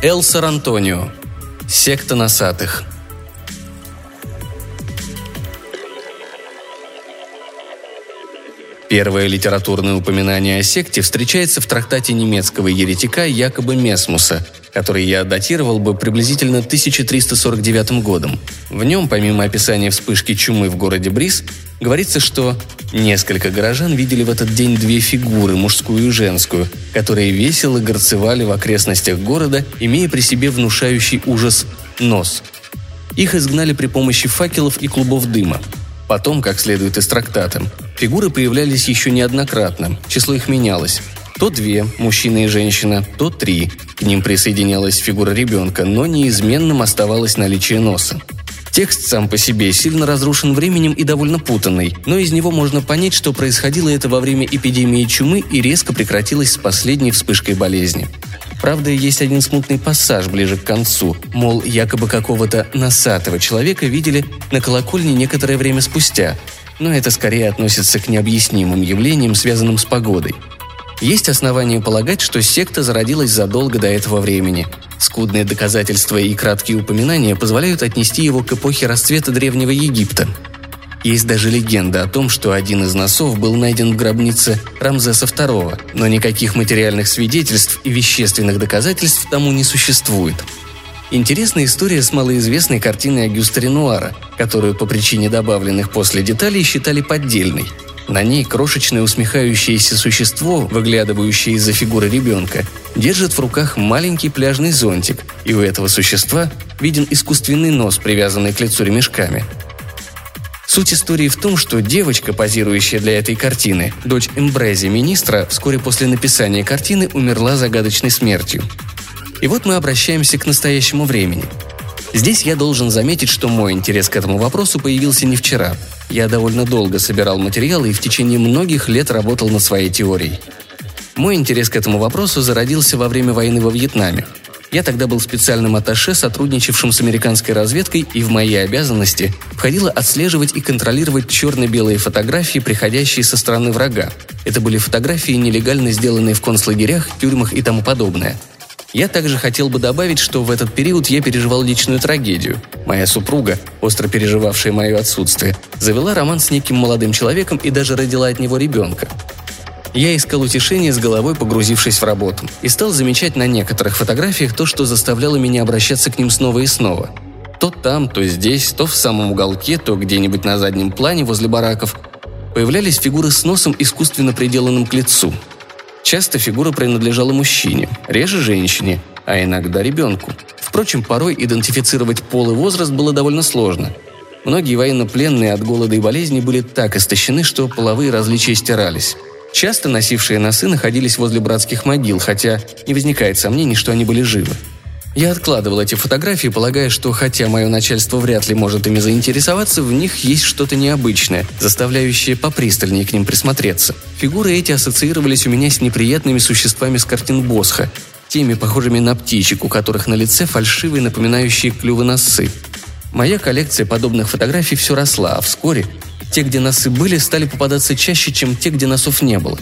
Эл Сар-Антонио. Секта носатых. Первое литературное упоминание о секте встречается в трактате немецкого еретика якобы Месмуса, который я датировал бы приблизительно 1349 годом. В нем, помимо описания вспышки чумы в городе Брис, говорится, что несколько горожан видели в этот день две фигуры, мужскую и женскую, которые весело горцевали в окрестностях города, имея при себе внушающий ужас нос. Их изгнали при помощи факелов и клубов дыма. Потом, как следует из трактата, фигуры появлялись еще неоднократно, число их менялось. То две, мужчина и женщина, то три. К ним присоединялась фигура ребенка, но неизменным оставалось наличие носа. Текст сам по себе сильно разрушен временем и довольно путанный, но из него можно понять, что происходило это во время эпидемии чумы и резко прекратилось с последней вспышкой болезни. Правда, есть один смутный пассаж ближе к концу, мол, якобы какого-то носатого человека видели на колокольне некоторое время спустя, но это скорее относится к необъяснимым явлениям, связанным с погодой. Есть основания полагать, что секта зародилась задолго до этого времени. Скудные доказательства и краткие упоминания позволяют отнести его к эпохе расцвета Древнего Египта – есть даже легенда о том, что один из носов был найден в гробнице Рамзеса II, но никаких материальных свидетельств и вещественных доказательств тому не существует. Интересная история с малоизвестной картиной Агюста Ренуара, которую по причине добавленных после деталей считали поддельной. На ней крошечное усмехающееся существо, выглядывающее из-за фигуры ребенка, держит в руках маленький пляжный зонтик, и у этого существа виден искусственный нос, привязанный к лицу ремешками – Суть истории в том, что девочка, позирующая для этой картины, дочь Эмбрези министра, вскоре после написания картины умерла загадочной смертью. И вот мы обращаемся к настоящему времени. Здесь я должен заметить, что мой интерес к этому вопросу появился не вчера. Я довольно долго собирал материалы и в течение многих лет работал над своей теорией. Мой интерес к этому вопросу зародился во время войны во Вьетнаме. Я тогда был специальным атташе, сотрудничавшим с американской разведкой, и в мои обязанности входило отслеживать и контролировать черно-белые фотографии, приходящие со стороны врага. Это были фотографии, нелегально сделанные в концлагерях, тюрьмах и тому подобное. Я также хотел бы добавить, что в этот период я переживал личную трагедию. Моя супруга, остро переживавшая мое отсутствие, завела роман с неким молодым человеком и даже родила от него ребенка. Я искал утешение с головой, погрузившись в работу, и стал замечать на некоторых фотографиях то, что заставляло меня обращаться к ним снова и снова. То там, то здесь, то в самом уголке, то где-нибудь на заднем плане возле бараков появлялись фигуры с носом, искусственно приделанным к лицу. Часто фигура принадлежала мужчине, реже женщине, а иногда ребенку. Впрочем, порой идентифицировать пол и возраст было довольно сложно. Многие военнопленные от голода и болезни были так истощены, что половые различия стирались. Часто носившие носы находились возле братских могил, хотя не возникает сомнений, что они были живы. Я откладывал эти фотографии, полагая, что хотя мое начальство вряд ли может ими заинтересоваться, в них есть что-то необычное, заставляющее попристальнее к ним присмотреться. Фигуры эти ассоциировались у меня с неприятными существами с картин Босха, теми, похожими на птичек, у которых на лице фальшивые, напоминающие клювы носы. Моя коллекция подобных фотографий все росла, а вскоре те, где носы были, стали попадаться чаще, чем те, где носов не было.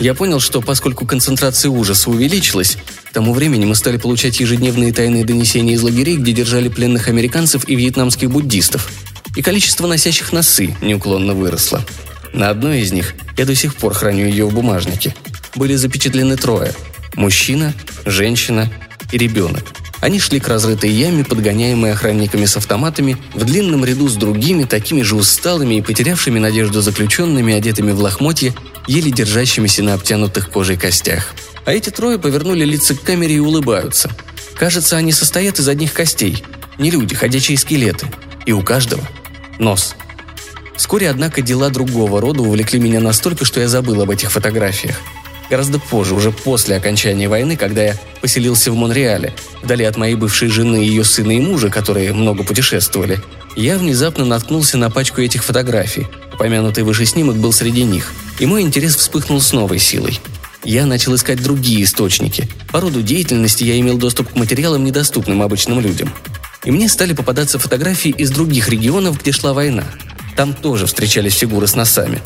Я понял, что поскольку концентрация ужаса увеличилась, к тому времени мы стали получать ежедневные тайные донесения из лагерей, где держали пленных американцев и вьетнамских буддистов. И количество носящих носы неуклонно выросло. На одной из них, я до сих пор храню ее в бумажнике, были запечатлены трое – мужчина, женщина и ребенок – они шли к разрытой яме, подгоняемые охранниками с автоматами, в длинном ряду с другими, такими же усталыми и потерявшими надежду заключенными, одетыми в лохмотье, еле держащимися на обтянутых кожей костях. А эти трое повернули лица к камере и улыбаются. Кажется, они состоят из одних костей. Не люди, ходячие скелеты. И у каждого нос. Вскоре, однако, дела другого рода увлекли меня настолько, что я забыл об этих фотографиях – Гораздо позже, уже после окончания войны, когда я поселился в Монреале, вдали от моей бывшей жены, ее сына и мужа, которые много путешествовали, я внезапно наткнулся на пачку этих фотографий. Упомянутый выше снимок был среди них, и мой интерес вспыхнул с новой силой. Я начал искать другие источники. По роду деятельности я имел доступ к материалам, недоступным обычным людям. И мне стали попадаться фотографии из других регионов, где шла война. Там тоже встречались фигуры с носами.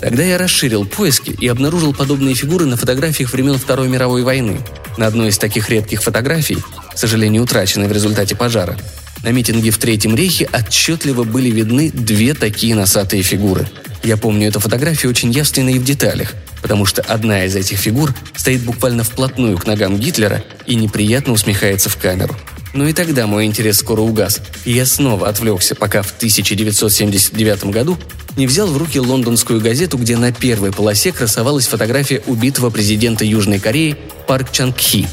Тогда я расширил поиски и обнаружил подобные фигуры на фотографиях времен Второй мировой войны. На одной из таких редких фотографий, к сожалению, утраченной в результате пожара, на митинге в Третьем рейхе отчетливо были видны две такие носатые фигуры. Я помню эту фотографию очень явственно и в деталях, потому что одна из этих фигур стоит буквально вплотную к ногам Гитлера и неприятно усмехается в камеру. Но и тогда мой интерес скоро угас, и я снова отвлекся, пока в 1979 году не взял в руки лондонскую газету, где на первой полосе красовалась фотография убитого президента Южной Кореи Парк Чанг Хи.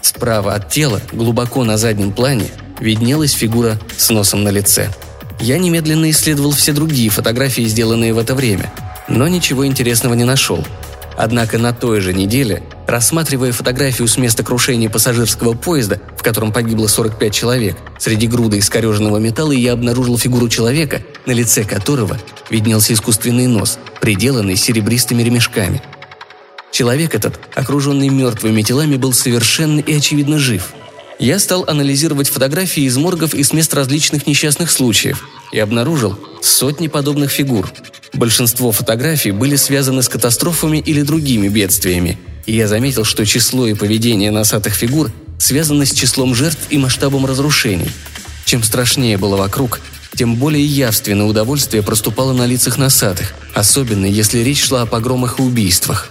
Справа от тела, глубоко на заднем плане, виднелась фигура с носом на лице. Я немедленно исследовал все другие фотографии, сделанные в это время, но ничего интересного не нашел – Однако на той же неделе, рассматривая фотографию с места крушения пассажирского поезда, в котором погибло 45 человек, среди груды искореженного металла я обнаружил фигуру человека, на лице которого виднелся искусственный нос, приделанный серебристыми ремешками. Человек этот, окруженный мертвыми телами, был совершенно и очевидно жив. Я стал анализировать фотографии из моргов и с мест различных несчастных случаев и обнаружил сотни подобных фигур – Большинство фотографий были связаны с катастрофами или другими бедствиями, и я заметил, что число и поведение носатых фигур связаны с числом жертв и масштабом разрушений. Чем страшнее было вокруг, тем более явственное удовольствие проступало на лицах носатых, особенно если речь шла о погромах и убийствах.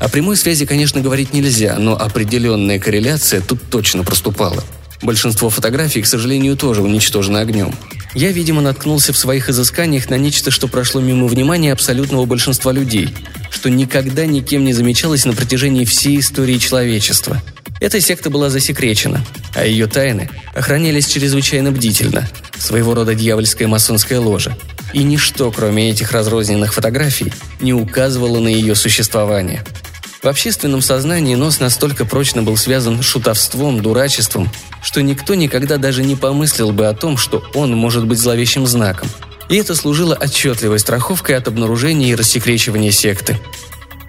О прямой связи, конечно, говорить нельзя, но определенная корреляция тут точно проступала. Большинство фотографий, к сожалению, тоже уничтожены огнем – я, видимо, наткнулся в своих изысканиях на нечто, что прошло мимо внимания абсолютного большинства людей, что никогда никем не замечалось на протяжении всей истории человечества. Эта секта была засекречена, а ее тайны охранялись чрезвычайно бдительно, своего рода дьявольская масонская ложа. И ничто, кроме этих разрозненных фотографий, не указывало на ее существование – в общественном сознании нос настолько прочно был связан шутовством, дурачеством, что никто никогда даже не помыслил бы о том, что он может быть зловещим знаком. И это служило отчетливой страховкой от обнаружения и рассекречивания секты.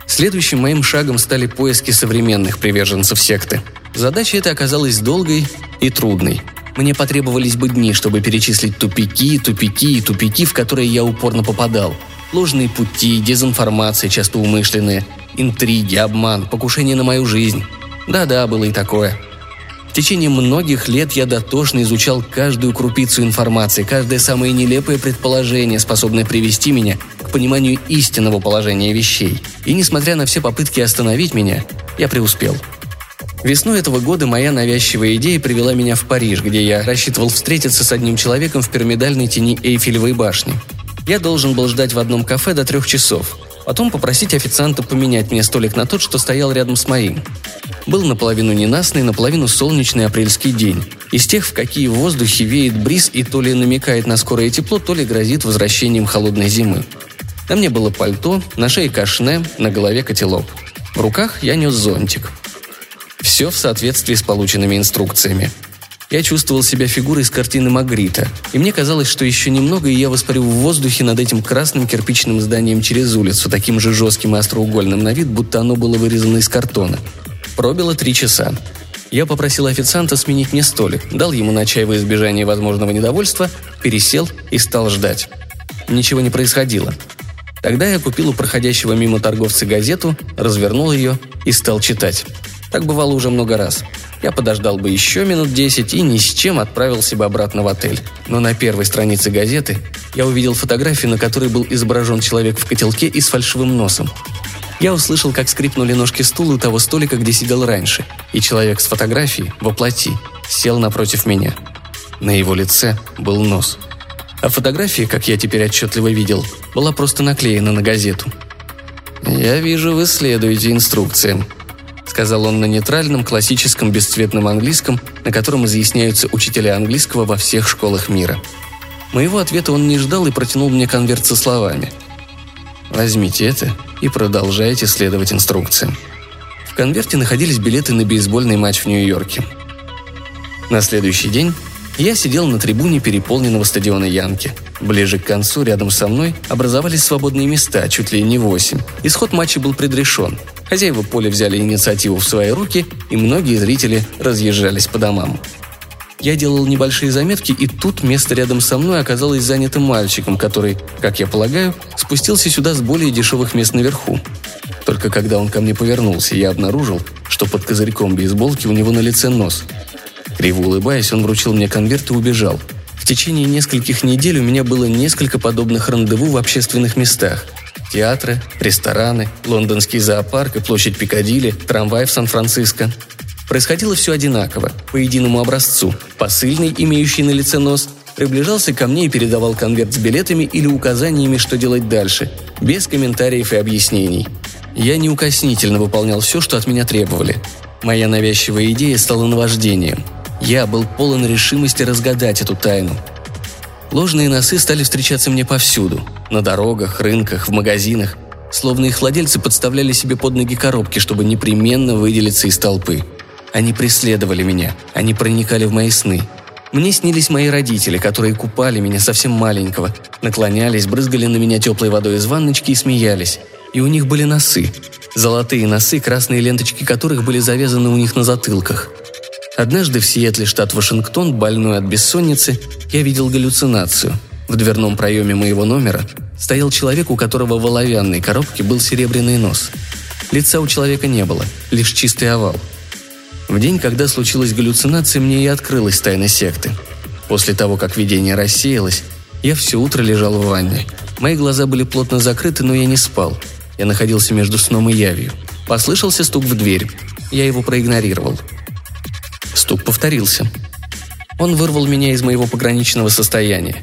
Следующим моим шагом стали поиски современных приверженцев секты. Задача эта оказалась долгой и трудной. Мне потребовались бы дни, чтобы перечислить тупики, тупики и тупики, в которые я упорно попадал. Ложные пути, дезинформация, часто умышленная – Интриги, обман, покушение на мою жизнь. Да-да, было и такое. В течение многих лет я дотошно изучал каждую крупицу информации, каждое самое нелепое предположение, способное привести меня к пониманию истинного положения вещей. И несмотря на все попытки остановить меня, я преуспел. Весной этого года моя навязчивая идея привела меня в Париж, где я рассчитывал встретиться с одним человеком в пирамидальной тени Эйфелевой башни. Я должен был ждать в одном кафе до трех часов – Потом попросить официанта поменять мне столик на тот, что стоял рядом с моим. Был наполовину ненастный, наполовину солнечный апрельский день. Из тех, в какие в воздухе веет бриз и то ли намекает на скорое тепло, то ли грозит возвращением холодной зимы. На мне было пальто, на шее кашне, на голове котелок. В руках я нес зонтик. Все в соответствии с полученными инструкциями. Я чувствовал себя фигурой из картины Магрита, и мне казалось, что еще немного, и я воспарю в воздухе над этим красным кирпичным зданием через улицу, таким же жестким и остроугольным на вид, будто оно было вырезано из картона. Пробило три часа. Я попросил официанта сменить мне столик, дал ему на чай во избежание возможного недовольства, пересел и стал ждать. Ничего не происходило. Тогда я купил у проходящего мимо торговца газету, развернул ее и стал читать. Так бывало уже много раз. Я подождал бы еще минут десять и ни с чем отправился бы обратно в отель. Но на первой странице газеты я увидел фотографию, на которой был изображен человек в котелке и с фальшивым носом. Я услышал, как скрипнули ножки стула у того столика, где сидел раньше, и человек с фотографией, воплоти, сел напротив меня. На его лице был нос. А фотография, как я теперь отчетливо видел, была просто наклеена на газету. «Я вижу, вы следуете инструкциям», сказал он на нейтральном, классическом, бесцветном английском, на котором изъясняются учителя английского во всех школах мира. Моего ответа он не ждал и протянул мне конверт со словами. «Возьмите это и продолжайте следовать инструкциям». В конверте находились билеты на бейсбольный матч в Нью-Йорке. На следующий день я сидел на трибуне переполненного стадиона Янки. Ближе к концу рядом со мной образовались свободные места, чуть ли не восемь. Исход матча был предрешен. Хозяева поля взяли инициативу в свои руки, и многие зрители разъезжались по домам. Я делал небольшие заметки, и тут место рядом со мной оказалось занято мальчиком, который, как я полагаю, спустился сюда с более дешевых мест наверху. Только когда он ко мне повернулся, я обнаружил, что под козырьком бейсболки у него на лице нос. Криво улыбаясь, он вручил мне конверт и убежал. В течение нескольких недель у меня было несколько подобных рандеву в общественных местах. Театры, рестораны, лондонский зоопарк и площадь Пикадилли, трамвай в Сан-Франциско – Происходило все одинаково, по единому образцу. Посыльный, имеющий на лице нос, приближался ко мне и передавал конверт с билетами или указаниями, что делать дальше, без комментариев и объяснений. Я неукоснительно выполнял все, что от меня требовали. Моя навязчивая идея стала наваждением. Я был полон решимости разгадать эту тайну. Ложные носы стали встречаться мне повсюду. На дорогах, рынках, в магазинах. Словно их владельцы подставляли себе под ноги коробки, чтобы непременно выделиться из толпы – они преследовали меня, они проникали в мои сны. Мне снились мои родители, которые купали меня совсем маленького, наклонялись, брызгали на меня теплой водой из ванночки и смеялись. И у них были носы. Золотые носы, красные ленточки которых были завязаны у них на затылках. Однажды в Сиэтле, штат Вашингтон, больной от бессонницы, я видел галлюцинацию. В дверном проеме моего номера стоял человек, у которого в оловянной коробке был серебряный нос. Лица у человека не было, лишь чистый овал – в день, когда случилась галлюцинация, мне и открылась тайна секты. После того, как видение рассеялось, я все утро лежал в ванне. Мои глаза были плотно закрыты, но я не спал. Я находился между сном и явью. Послышался стук в дверь. Я его проигнорировал. Стук повторился. Он вырвал меня из моего пограничного состояния.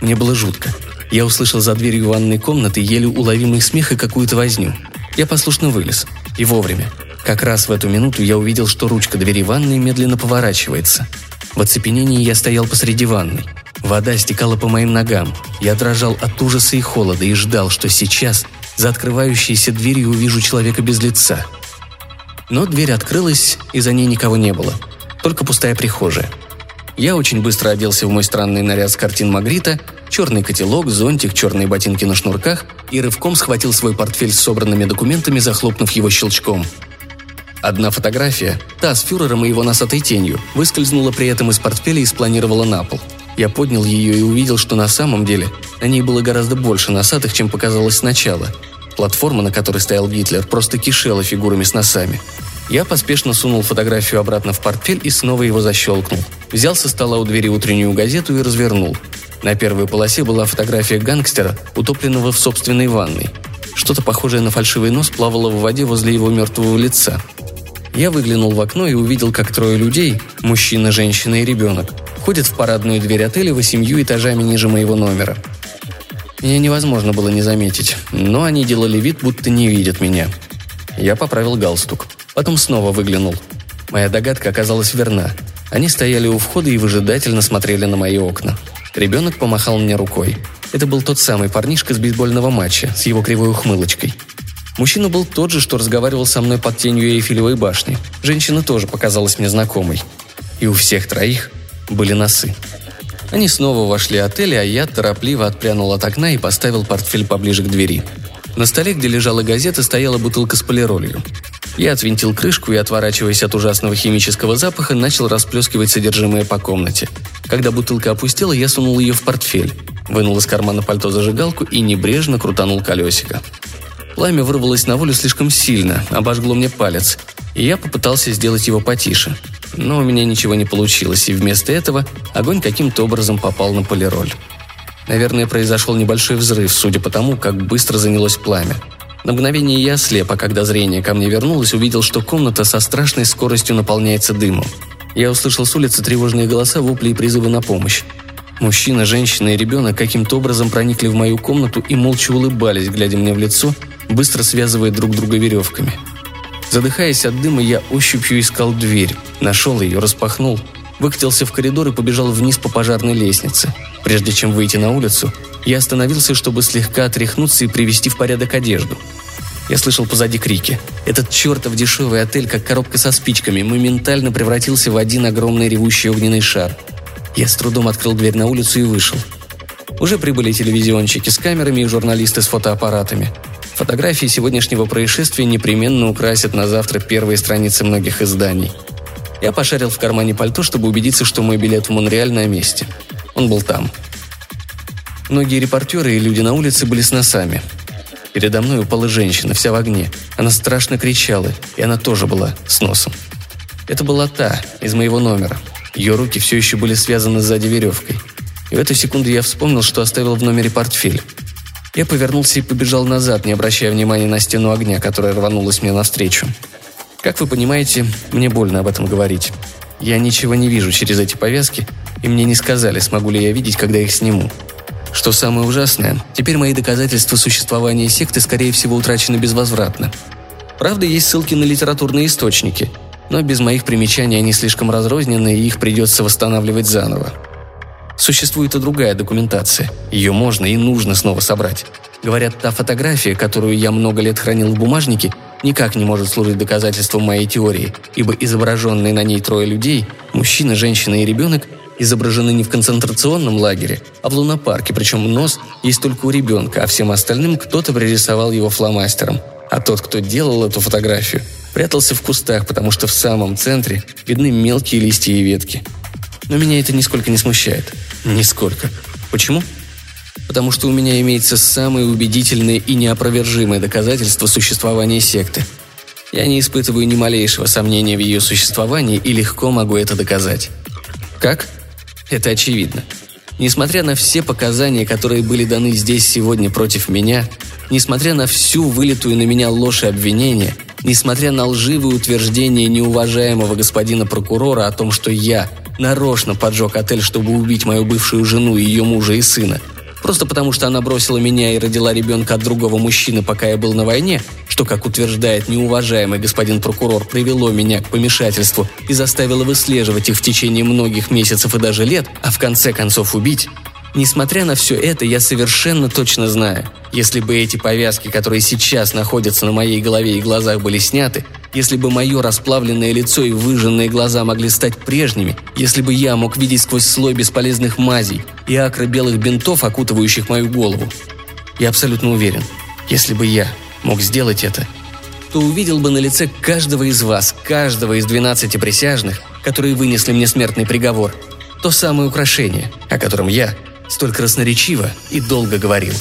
Мне было жутко. Я услышал за дверью ванной комнаты еле уловимый смех и какую-то возню. Я послушно вылез. И вовремя. Как раз в эту минуту я увидел, что ручка двери ванной медленно поворачивается. В оцепенении я стоял посреди ванной. Вода стекала по моим ногам. Я дрожал от ужаса и холода и ждал, что сейчас за открывающейся дверью увижу человека без лица. Но дверь открылась, и за ней никого не было. Только пустая прихожая. Я очень быстро оделся в мой странный наряд с картин Магрита, черный котелок, зонтик, черные ботинки на шнурках и рывком схватил свой портфель с собранными документами, захлопнув его щелчком – Одна фотография, та с фюрером и его носатой тенью, выскользнула при этом из портфеля и спланировала на пол. Я поднял ее и увидел, что на самом деле на ней было гораздо больше носатых, чем показалось сначала. Платформа, на которой стоял Гитлер, просто кишела фигурами с носами. Я поспешно сунул фотографию обратно в портфель и снова его защелкнул. Взял со стола у двери утреннюю газету и развернул. На первой полосе была фотография гангстера, утопленного в собственной ванной. Что-то похожее на фальшивый нос плавало в воде возле его мертвого лица. Я выглянул в окно и увидел, как трое людей, мужчина, женщина и ребенок, ходят в парадную дверь отеля восемью этажами ниже моего номера. Меня невозможно было не заметить, но они делали вид, будто не видят меня. Я поправил галстук. Потом снова выглянул. Моя догадка оказалась верна. Они стояли у входа и выжидательно смотрели на мои окна. Ребенок помахал мне рукой. Это был тот самый парнишка с бейсбольного матча, с его кривой ухмылочкой. Мужчина был тот же, что разговаривал со мной под тенью Эйфелевой башни. Женщина тоже показалась мне знакомой. И у всех троих были носы. Они снова вошли в отель, а я торопливо отпрянул от окна и поставил портфель поближе к двери. На столе, где лежала газета, стояла бутылка с полиролью. Я отвинтил крышку и, отворачиваясь от ужасного химического запаха, начал расплескивать содержимое по комнате. Когда бутылка опустела, я сунул ее в портфель, вынул из кармана пальто зажигалку и небрежно крутанул колесико. Пламя вырвалось на волю слишком сильно, обожгло мне палец, и я попытался сделать его потише. Но у меня ничего не получилось, и вместо этого огонь каким-то образом попал на полироль. Наверное, произошел небольшой взрыв, судя по тому, как быстро занялось пламя. На мгновение я ослеп, а когда зрение ко мне вернулось, увидел, что комната со страшной скоростью наполняется дымом. Я услышал с улицы тревожные голоса, вопли и призывы на помощь. Мужчина, женщина и ребенок каким-то образом проникли в мою комнату и молча улыбались, глядя мне в лицо быстро связывая друг друга веревками. Задыхаясь от дыма, я ощупью искал дверь, нашел ее, распахнул, выкатился в коридор и побежал вниз по пожарной лестнице. Прежде чем выйти на улицу, я остановился, чтобы слегка отряхнуться и привести в порядок одежду. Я слышал позади крики. Этот чертов дешевый отель, как коробка со спичками, моментально превратился в один огромный ревущий огненный шар. Я с трудом открыл дверь на улицу и вышел. Уже прибыли телевизионщики с камерами и журналисты с фотоаппаратами. Фотографии сегодняшнего происшествия непременно украсят на завтра первые страницы многих изданий. Я пошарил в кармане пальто, чтобы убедиться, что мой билет в Монреаль на месте. Он был там. Многие репортеры и люди на улице были с носами. Передо мной упала женщина, вся в огне. Она страшно кричала, и она тоже была с носом. Это была та, из моего номера. Ее руки все еще были связаны сзади веревкой. И в эту секунду я вспомнил, что оставил в номере портфель. Я повернулся и побежал назад, не обращая внимания на стену огня, которая рванулась мне навстречу. Как вы понимаете, мне больно об этом говорить. Я ничего не вижу через эти повязки, и мне не сказали, смогу ли я видеть, когда их сниму. Что самое ужасное, теперь мои доказательства существования секты, скорее всего, утрачены безвозвратно. Правда, есть ссылки на литературные источники, но без моих примечаний они слишком разрознены, и их придется восстанавливать заново. Существует и другая документация. Ее можно и нужно снова собрать. Говорят, та фотография, которую я много лет хранил в бумажнике, никак не может служить доказательством моей теории, ибо изображенные на ней трое людей, мужчина, женщина и ребенок, изображены не в концентрационном лагере, а в лунопарке, причем нос есть только у ребенка, а всем остальным кто-то пририсовал его фломастером. А тот, кто делал эту фотографию, прятался в кустах, потому что в самом центре видны мелкие листья и ветки. Но меня это нисколько не смущает. Нисколько. Почему? потому что у меня имеется самое убедительное и неопровержимое доказательство существования секты. Я не испытываю ни малейшего сомнения в ее существовании и легко могу это доказать. Как? Это очевидно. Несмотря на все показания, которые были даны здесь сегодня против меня, несмотря на всю вылитую на меня ложь и обвинения, несмотря на лживые утверждения неуважаемого господина прокурора о том, что я нарочно поджег отель, чтобы убить мою бывшую жену, ее мужа и сына – Просто потому, что она бросила меня и родила ребенка от другого мужчины, пока я был на войне, что, как утверждает неуважаемый господин прокурор, привело меня к помешательству и заставило выслеживать их в течение многих месяцев и даже лет, а в конце концов убить, Несмотря на все это, я совершенно точно знаю, если бы эти повязки, которые сейчас находятся на моей голове и глазах, были сняты, если бы мое расплавленное лицо и выжженные глаза могли стать прежними, если бы я мог видеть сквозь слой бесполезных мазей и акры белых бинтов, окутывающих мою голову, я абсолютно уверен, если бы я мог сделать это, то увидел бы на лице каждого из вас, каждого из двенадцати присяжных, которые вынесли мне смертный приговор, то самое украшение, о котором я столь красноречиво и долго говорил.